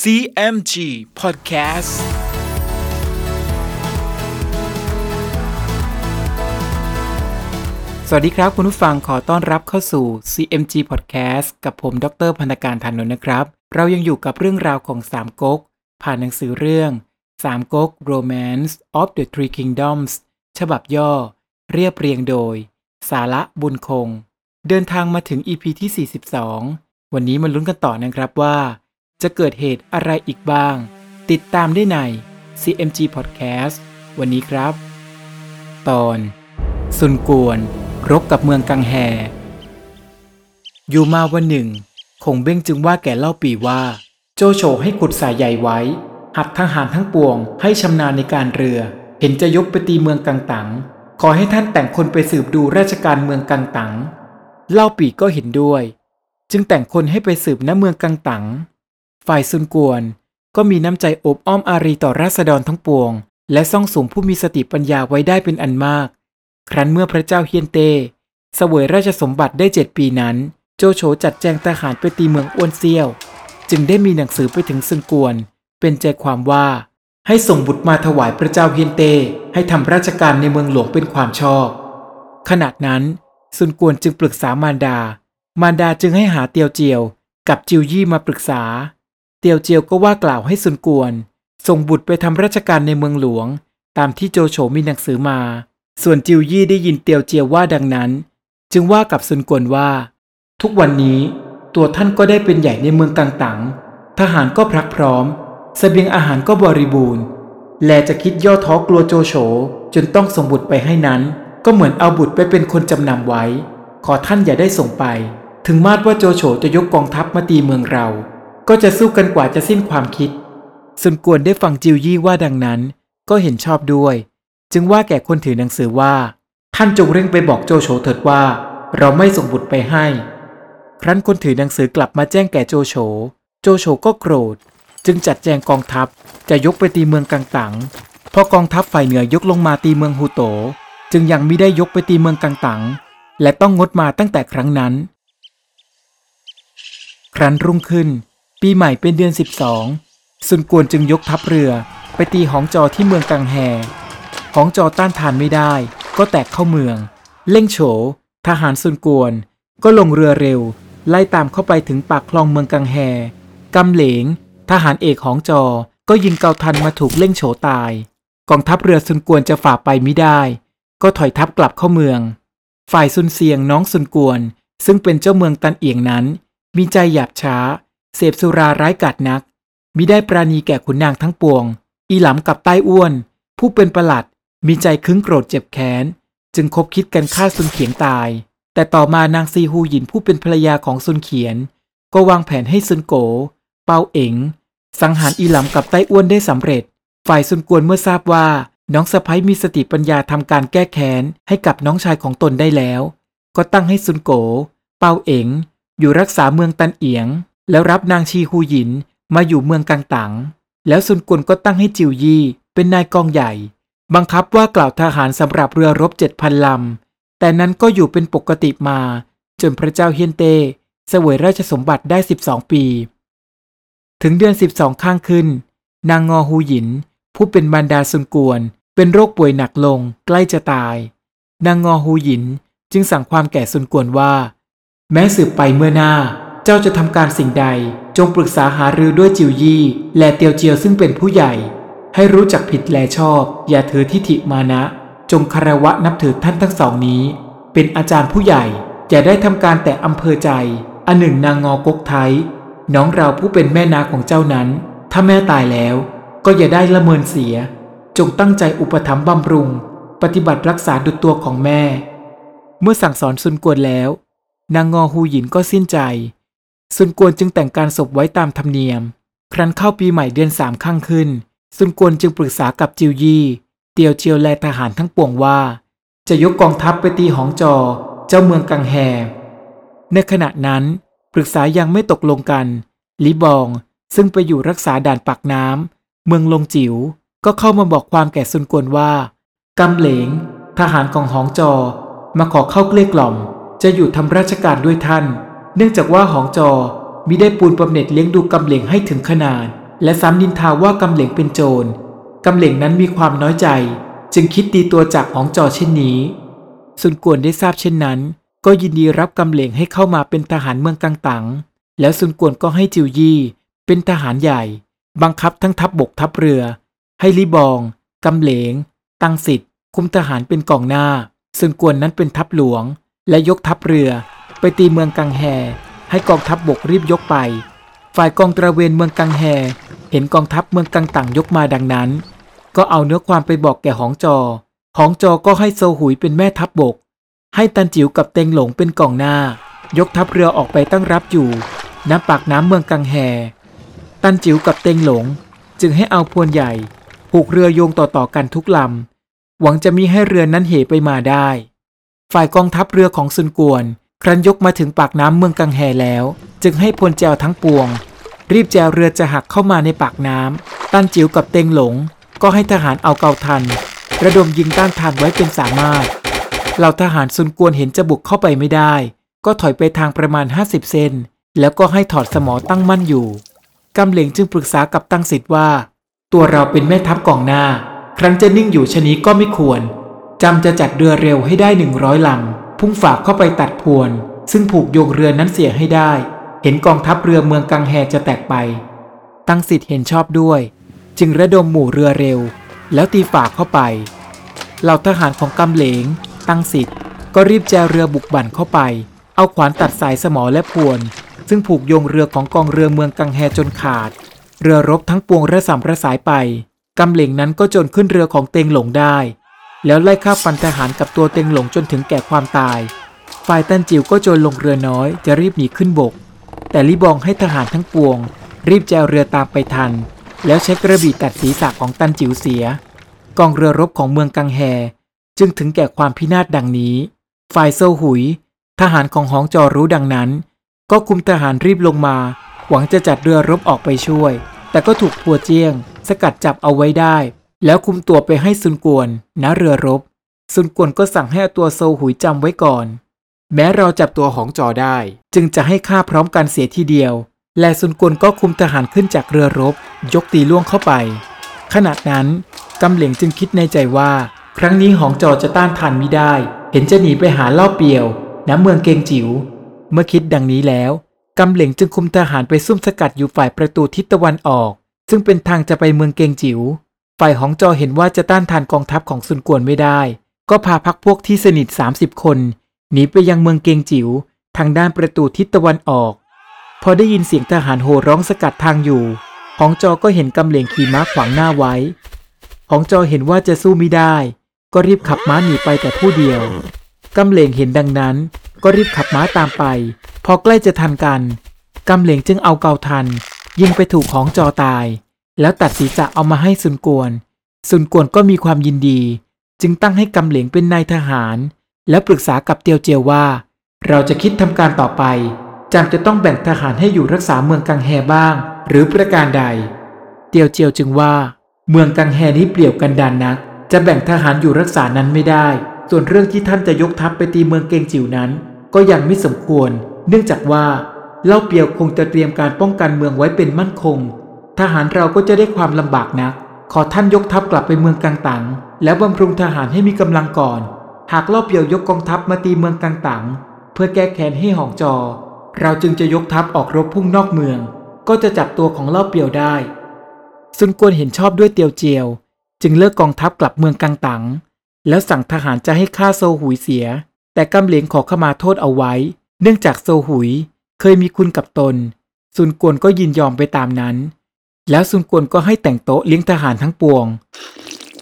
CMG Podcast สวัสดีครับคุณผู้ฟังขอต้อนรับเข้าสู่ CMG Podcast กับผมดรพันธการธานนท์นะครับ เรายังอยู่กับเรื่องราวของสามก๊ก ผ่านหนังสือเรื่องสามก๊ก Romance of the Three Kingdoms ฉบับย่อ เรียบเรียงโดย สาระบุญคง เดินทางมาถึง EP ที่ 42 วันนี้มาลุ้นกันต่อนะครับว่า จะเกิดเหตุอะไรอีกบ้าง ติดตามได้ใน CMG Podcast วันนี้ครับ ตอนซุนกวนรบกับเมืองกังแฮ อยู่มาวันหนึ่ง คงเบ้งจึงว่าแก่เล่าปีว่า โจโฉให้ขุดสายใหญ่ไว้ หัดทหารทั้งปวงให้ชำนาญในการเรือ เห็นจะยกไปตีเมืองกังตังขอให้ท่านแต่งคนไปสืบดูราชการเมืองกังตังเล่าปีก็เห็นด้วย จึงแต่งคนให้ไปสืบณเมืองกังตัง ฝ่ายซุนกวน ก็มีน้ำใจอบอ้อมอารีต่อราษฎรทั้งปวง และซ่องสูงผู้มีสติปัญญาไว้ได้เป็นอันมาก ครั้นเมื่อพระเจ้าเฮียนเต้เสวยราชสมบัติได้เจ็ดปีนั้น โจโฉจัดแจงทหารไปตีเมืองอ้วนเซียว จึงได้มีหนังสือไปถึงซึนกวน เป็นใจความว่าให้ส่งบุตรมาถวายพระเจ้าเฮียนเต้ให้ทำราชการในเมืองหลวงเป็นความชอบ ขณะนั้นซุนกวนจึงปรึกษามารดา มารดาจึงให้หาเตียวเจียว กับจิวยี่มาปรึกษา เตียวเจียวก็ว่ากล่าวให้ซุนกวน ส่งบุตรไปทำราชการในเมืองหลวง ตามที่โจโฉมีหนังสือมา ส่วนจิวยี่ได้ยินเตียวเจียวว่าดังนั้น จึงว่ากับซุนกวนว่า ทุกวันนี้ตัวท่านก็ได้เป็นใหญ่ในเมืองต่างๆ ทหารก็พรักพร้อมเสบียงอาหารก็บริบูรณ์ แลจะคิดย่อท้อกลัวโจโฉจนต้องส่งบุตรไปให้นั้น ก็เหมือนเอาบุตรไปเป็นคนจำนำไว้ ขอท่านอย่าได้ส่งไป ถึงมาดว่าโจโฉจะยกกองทัพมาตีเมืองเรา ก็จะสู้กันกว่าจะสิ้นความคิดซุนกวนได้ฟังจิวยี่ว่าดังนั้น ก็เห็นชอบด้วย จึงว่าแก่คนถือหนังสือว่า ท่านจงเร่งไปบอกโจโฉเถิดว่า เราไม่ส่งบุตรไปให้ ครั้นคนถือหนังสือกลับมาแจ้งแก่โจโฉ โจโฉก็โกรธ จึงจัดแจงกองทัพจะยกไปตีเมืองกังตังพอกองทัพฝ่ายเหนือยกลงมาตีเมืองฮูโต จึงยังไม่ได้ยกไปตีเมืองกังตังและต้องงดมาตั้งแต่ครั้งนั้น ครั้นรุ่งขึ้น ปีใหม่เป็นเดือน 12 ซุนกวนจึงยกทัพเรือไปตีหองจอที่เมืองกังแฮหองจอต้านทานไม่ได้ ก็แตกเข้าเมือง เล่งโฉ ทหารซุนกวน ก็ลงเรือเร็ว ไล่ตามเข้าไปถึงปากคลองเมืองกังแฮกำเหลง ทหารเอกหองจอ ก็ยิงเกาทันมาถูกเล่งโฉตาย กองทัพเรือซุนกวนจะฝ่าไปไม่ได้ ก็ถอยทัพกลับเข้าเมือง ฝ่ายซุนเซียงน้องซุนกวน ซึ่งเป็นเจ้าเมืองตันเอียงนั้น มีใจหยาบช้า เสพสุราร้ายกาจนักมิได้ปราณีแก่ขุนนางทั้งปวง อีหลำกับใต้อ้วน ผู้เป็นประหลัด มีใจคึ้งโกรธเจ็บแค้น จึงคบคิดกันฆ่าซุนเขียงตาย แต่ต่อมานางซีฮูหยินผู้เป็นภรรยาของซุนเขียน ก็วางแผนให้ซุนโก เปาเอ๋ง สังหารอีหลำกับใต้อ้วนได้สำเร็จ ฝ่ายซุนกวนเมื่อทราบว่า น้องสะพ้ยมีสติปัญญาทำการแก้แค้นให้กับน้องชายของตนได้แล้ว ก็ตั้งให้ซุนโก เปาเอ๋ง อยู่รักษาเมืองตันเอียง แล้วรับนางชีฮูหยินมาอยู่เมืองกังตัง แล้วซุนกวนก็ตั้งให้จิวยี่เป็นนายกองใหญ่ บังคับว่ากล่าวทหารสำหรับเรือรบเจ็ดพันลำ แต่นั้นก็อยู่เป็นปกติมา จนพระเจ้าเฮียนเต้เสวยราชสมบัติได้ 12 ปี ถึงเดือน 12 ข้างขึ้น นางงอฮูหยิน ผู้เป็นบรรดาซุนกวน เป็นโรคป่วยหนักลงใกล้จะตาย นางงอฮูหยินจึงสั่งความแก่ซุนกวนว่า แม้สืบไปเมื่อหน้า เจ้าจะทำการสิ่งใด จงปรึกษาหารือด้วยจิวยี่ และเตียวเจียวซึ่งเป็นผู้ใหญ่ ให้รู้จักผิดแลชอบ อย่าถือทิฐิมานะ จงคารวะนับถือท่านทั้งสองนี้ เป็นอาจารย์ผู้ใหญ่ อย่าได้ทำการแต่อำเภอใจ อันหนึ่งนางงอกกไทยน้องเราผู้เป็นแม่นาของเจ้านั้น ถ้าแม่ตายแล้ว ก็อย่าได้ละเมินเสีย จงตั้งใจอุปถัมภ์บำรุง ปฏิบัติรักษาดุจตัวของแม่ เมื่อสั่งสอนซุนกวนแล้ว นางงอฮูหยินก็สิ้นใจ ซุนกวนจึงแต่งการศพไว้ตามธรรมเนียม ครั้นเข้าปีใหม่เดือนสามข้างขึ้น ซุนกวนจึงปรึกษากับจิวยี่ เตียวเจียวและทหารทั้งปวงว่า จะยกกองทัพไปตีหองจอ เจ้าเมืองกังแฮ ในขณะนั้นปรึกษายังไม่ตกลงกันลิบอง ซึ่งไปอยู่รักษาด่านปากน้ำเมืองลงจิว๋วก็เข้ามาบอกความแก่ซุนกวนว่ากำเหลง ทหารของหองจอ มาขอเข้าเกลี้ยกล่อม จะอยู่ทำราชการด้วยท่าน เนื่องจากว่าหองจอมิได้ปูนบำเหน็จเลี้ยงดูกำเหลงให้ถึงขนาด และซ้ำนินทาว่ากำเหลงเป็นโจรกำเหลงนั้นมีความน้อยใจ จึงคิดตีตัวจากหองจอเช่นนี้ซุนกวนได้ทราบเช่นนั้น ก็ยินดีรับกำเหลงให้เข้ามาเป็นทหารเมืองกังตังแล้วซุนกวนก็ให้จิวยี่ เป็นทหารใหญ่ บังคับทั้งทัพบบกทัพเรือ ให้ลิบองกำเหลง ตังสิทธิ์คุมทหารเป็นกองหน้าซึ่งกวนนั้นเป็นทัพหลวง และยกทัพเรือ ไปตีเมืองกังแฮ ให้กองทัพบบกรีบยกไป ฝ่ายกองตระเวนเมืองกังแฮ เห็นกองทัพเมืองกังต่างยกมาดังนั้น ก็เอาเนื้อความไปบอกแก่หองจอ หองจอก็ให้โซหุยเป็นแม่ทัพบบก ให้ตันจิ๋วกับเต็งหลงเป็นกองหน้า ยกทัพเรือออกไปตั้งรับอยู่ณปากน้ำเมืองกังแฮ ตันจิ๋วกับเต็งหลง จึงให้เอาพวนใหญ่ผูกเรือโยงต่อๆกันทุกลำหวังจะมีให้เรือนั้นเหไปมาได้ ฝ่ายกองทัพเรือของซุนกวน ครั้นยกมาถึงปากน้ำเมืองกังแฮแล้ว จึงให้พลแจวทั้งปวง รีบแจวเรือจะหักเข้ามาในปากน้ำตันจิ๋วกับเต็งหลง ก็ให้ทหารเอาเกาทัน ระดมยิงต้านทานไว้เป็นสามารถเหล่าทหารซุนกวนเห็นจะบุกเข้าไปไม่ได้ ก็ถอยไปทางประมาณ 50 เซนแล้วก็ให้ถอดสมอตั้งมั่นอยู่กำเหลงจึงปรึกษากับตั้งสิทธิ์ว่า ตัวเราเป็นแม่ทัพกองหน้า ครั้นจะนิ่งอยู่ชะนี้ก็ไม่ควรจำจะจัดเรือเร็วให้ได้หนึ่งร้อยลำ พุ่งฝากเข้าไปตัดพวน ซึ่งผูกโยงเรือนั้นเสียให้ได้ เห็นกองทัพเรือเมืองกังแฮจะแตกไป ตั้งสิทธิ์เห็นชอบด้วย จึงระดมหมู่เรือเร็ว แล้วตีฝากเข้าไปเหล่าทหารของกำเหลง ตั้งสิทธิ์ก็รีบแจวเรือบุกบั่นเข้าไป เอาขวานตัดสายสมอและพวน ซึ่งผูกโยงเรือของกองเรือเมืองกังแฮจนขาด เรือรบทั้งปวงระสำระสายไปกำเหลงนั้นก็จนขึ้นเรือของเตงหลงได้ แล้วไล่ฆ่าฟันทหารกับตัวเต็งหลงจนถึงแก่ความตาย ฝ่ายตันจิ๋วก็โจรลงเรือน้อยจะรีบหนีขึ้นบก แต่ลิบองให้ทหารทั้งปวง รีบแจวเรือตามไปทัน แล้วใช้กระบี่ตัดศีรษะของตันจิ๋วเสีย กองเรือรบของเมืองกังแฮ จึงถึงแก่ความพินาศดังนี้ ฝ่ายโซหุย ทหารของหองจอรู้ดังนั้น ก็คุมทหารรีบลงมา หวังจะจัดเรือรบออกไปช่วย แต่ก็ถูกพัวเจียง สกัดจับเอาไว้ได้ แล้วคุมตัวไปให้ซุนกวนณเรือรบ ซุนกวนก็สั่งให้อาตัวโซหุยจำไว้ก่อน แม้เราจับตัวหองจอได้ จึงจะให้ฆ่าพร้อมกันเสียทีเดียว และซุนกวนก็คุมทหารขึ้นจากเรือรบ ยกตีล่วงเข้าไป ขณะนั้นกำเหลงจึงคิดในใจว่า ครั้งนี้หองจอจะต้านทานไมิได้ เห็นจะหนีไปหาเล่าเปียวณเมืองเกงจิว๋วเมื่อคิดดังนี้แล้วกำเหลงจึงคุมทหารไปซุ่มสกัดอยู่ฝ่ายประตูทิศตะวันออก ซึ่งเป็นทางจะไปเมืองเกงจิว๋ว ฝ่ายหองจอเห็นว่าจะต้านทานกองทัพของซุนกวนไม่ได้ ก็พาพักพวกที่สนิท 30 คนหนีไปยังเมืองเกงจิว๋วทางด้านประตูทิศตะวันออก พอได้ยินเสียงทหารโห่ร้องสกัดทางอยู่หองจอก็เห็นกำเหลงขี่ม้าขวางหน้าไว้หองจอเห็นว่าจะสู้ไม่ได้ ก็รีบขับม้าหนีไปแต่ผู้เดียวกำเหลงเห็นดังนั้น ก็รีบขับม้าตามไป พอใกล้จะทันกันกำเหลงจึงเอาเกาทัน ยิงไปถูกของจอตาย แล้วตัดศีรษะเอามาให้ซุนกวน ซุนกวนก็มีความยินดี จึงตั้งให้กำเหลงเป็นนายทหาร และปรึกษากับเตียวเจียวว่า เราจะคิดทำการต่อไปจำจะต้องแบ่งทหารให้อยู่รักษาเมืองกังแฮบ้าง หรือประการใด เตียวเจียวจึงว่า เมืองกังแฮนี้เปลี่ยวกันดานนัก จะแบ่งทหารอยู่รักษานั้นไม่ได้ ส่วนเรื่องที่ท่านจะยกทัพไปตีเมืองเกงจิ๋วนั้น ก็ยังไม่สมควร เนื่องจากว่าเล่าเปียวคงจะเตรียมการป้องกันเมืองไว้เป็นมั่นคง ทหารเราก็จะได้ความลำบากนัก ขอท่านยกทัพกลับไปเมืองกังตัง แล้วบำรุงทหารให้มีกำลังก่อน หากเล่าเปียวยกกองทัพมาตีเมืองกังตัง เพื่อแก้แค้นให้หองจอ เราจึงจะยกทัพออกรบพุ่งนอกเมือง ก็จะจับตัวของเล่าเปียวได้ ซุนกวนเห็นชอบด้วยเตียวเจียว จึงเลิกกองทัพกลับเมืองกังตัง แล้วสั่งทหารจะให้ฆ่าโซหุยเสีย แต่กำเหลงขอขมาโทษเอาไว้ เนื่องจากโซหุยเคยมีคุณกับตนซุนกวนก็ยินยอมไปตามนั้น แล้วซุนกวนก็ให้แต่งโต๊ะเลี้ยงทหารทั้งปวง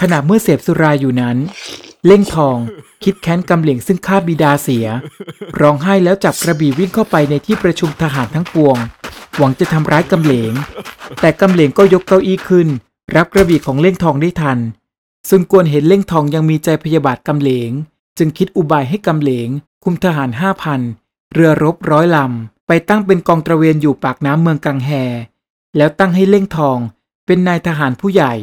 ขณะเมื่อเสพสุราอยู่นั้น เล่งทองคิดแค้นกำเหลงซึ่งฆ่าบิดาเสีย ร้องไห้แล้วจับกระบี่วิ่งเข้าไปในที่ประชุมทหารทั้งปวง หวังจะทำร้ายกำเหลงแต่กำเหลงก็ยกเก้าอี้ขึ้น รับกระบี่ของเล่งทองได้ทันซุนกวนเห็นเล่งทองยังมีใจพยาบาทกำเหลง จึงคิดอุบายให้กำเหลง คุมทหารห้าพันเรือรบร้อยลำ ไปตั้งเป็นกองตระเวนอยู่ปากน้ำเมืองกังแฮ แล้วตั้งให้เล่งทองเป็นนายทหารผู้ใหญ่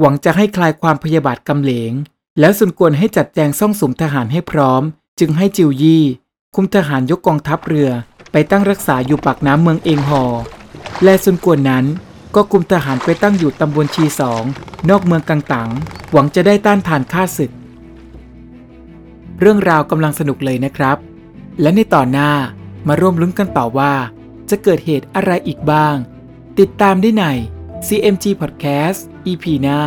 หวังจะให้คลายความพยาบาทกำเหลง แล้วสุนกวนให้จัดแจงซ่องสมทหารให้พร้อม จึงให้จิวยี่ คุมทหารยกกองทัพเรือไปตั้งรักษาอยู่ปากน้ำเมืองเองหอ และสุนกวนนั้นก็คุมทหารไปตั้งอยู่ตำบลชีสองนอกเมืองกังตังหวังจะได้ต้านทานข้าศึก เรื่องราวกำลังสนุกเลยนะครับ และในตอนหน้ามาร่วมลุ้นกันต่อว่า จะเกิดเหตุอะไรอีกบ้าง ติดตามได้ใน CMG Podcast EP หน้า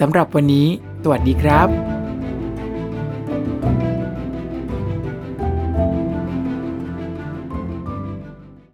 สำหรับวันนี้ สวัสดีครับ